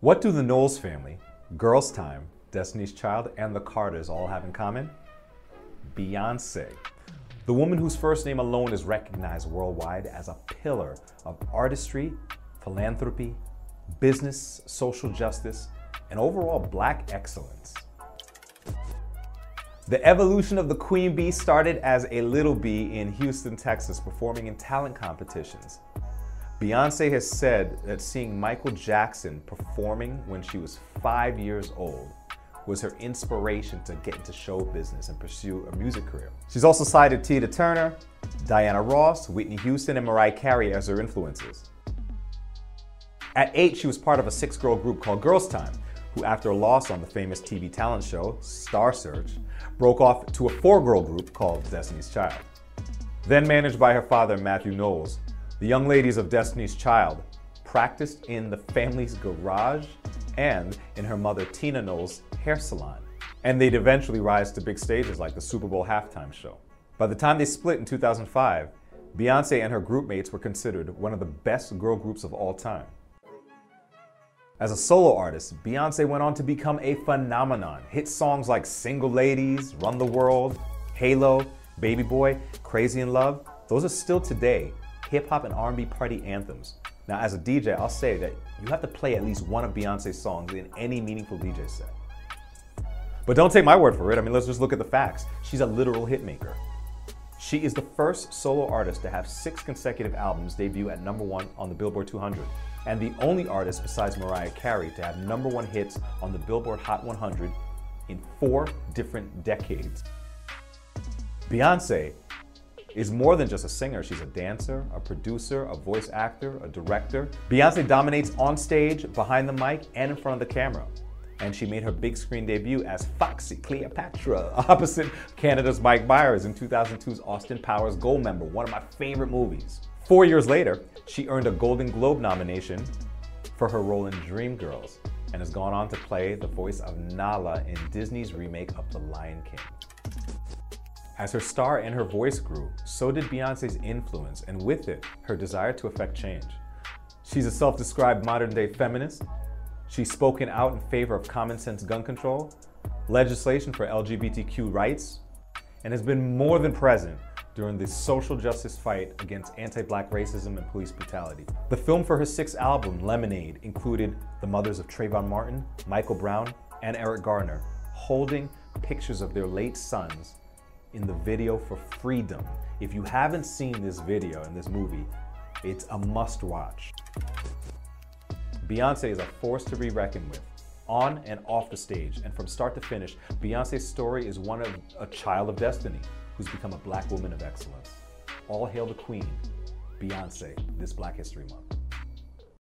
What do the Knowles family, Girls Tyme, Destiny's Child, and the Carters all have in common? Beyonce. The woman whose first name alone is recognized worldwide as a pillar of artistry, philanthropy, business, social justice, and overall black excellence. The evolution of the queen bee started as a little bee in Houston, Texas, performing in talent competitions. Beyonce has said that seeing Michael Jackson performing when she was five years old was her inspiration to get into show business and pursue a music career. She's also cited Tina Turner, Diana Ross, Whitney Houston, and Mariah Carey as her influences. At eight, she was part of a six girl group called Girls Tyme, who, after a loss on the famous TV talent show, Star Search, broke off to a four girl group called Destiny's Child. Then managed by her father, Matthew Knowles, the young ladies of Destiny's Child practiced in the family's garage and in her mother Tina Knowles' hair salon. And they'd eventually rise to big stages like the Super Bowl halftime show. By the time they split in 2005, Beyonce and her group mates were considered one of the best girl groups of all time. As a solo artist, Beyonce went on to become a phenomenon. Hit songs like Single Ladies, Run the World, Halo, Baby Boy, Crazy in Love, those are still today hip hop and R&B party anthems. Now, as a DJ, I'll say that you have to play at least one of Beyonce's songs in any meaningful DJ set. But don't take my word for it. I mean, let's just look at the facts. She's a literal hitmaker. She is the first solo artist to have six consecutive albums debut at number one on the Billboard 200, and the only artist besides Mariah Carey to have number one hits on the Billboard Hot 100 in four different decades. Beyonce is more than just a singer. She's a dancer, a producer, a voice actor, a director. Beyonce dominates on stage, behind the mic, and in front of the camera. And she made her big screen debut as Foxy Cleopatra opposite Canada's Mike Myers in 2002's Austin Powers Goldmember, one of my favorite movies. Four years later, she earned a Golden Globe nomination for her role in Dreamgirls and has gone on to play the voice of Nala in Disney's remake of The Lion King. As her star and her voice grew, so did Beyonce's influence, and with it, her desire to affect change. She's a self described modern day feminist. She's spoken out in favor of common sense gun control, legislation for LGBTQ rights, and has been more than present during the social justice fight against anti black racism and police brutality. The film for her sixth album, Lemonade, included the mothers of Trayvon Martin, Michael Brown, and Eric Garner holding pictures of their late sons in the video for Freedom. If you haven't seen this video in this movie, it's a must watch. Beyonce is a force to be reckoned with, on and off the stage. And from start to finish, Beyonce's story is one of a child of destiny who's become a black woman of excellence. All hail the queen, Beyonce, this Black History Month.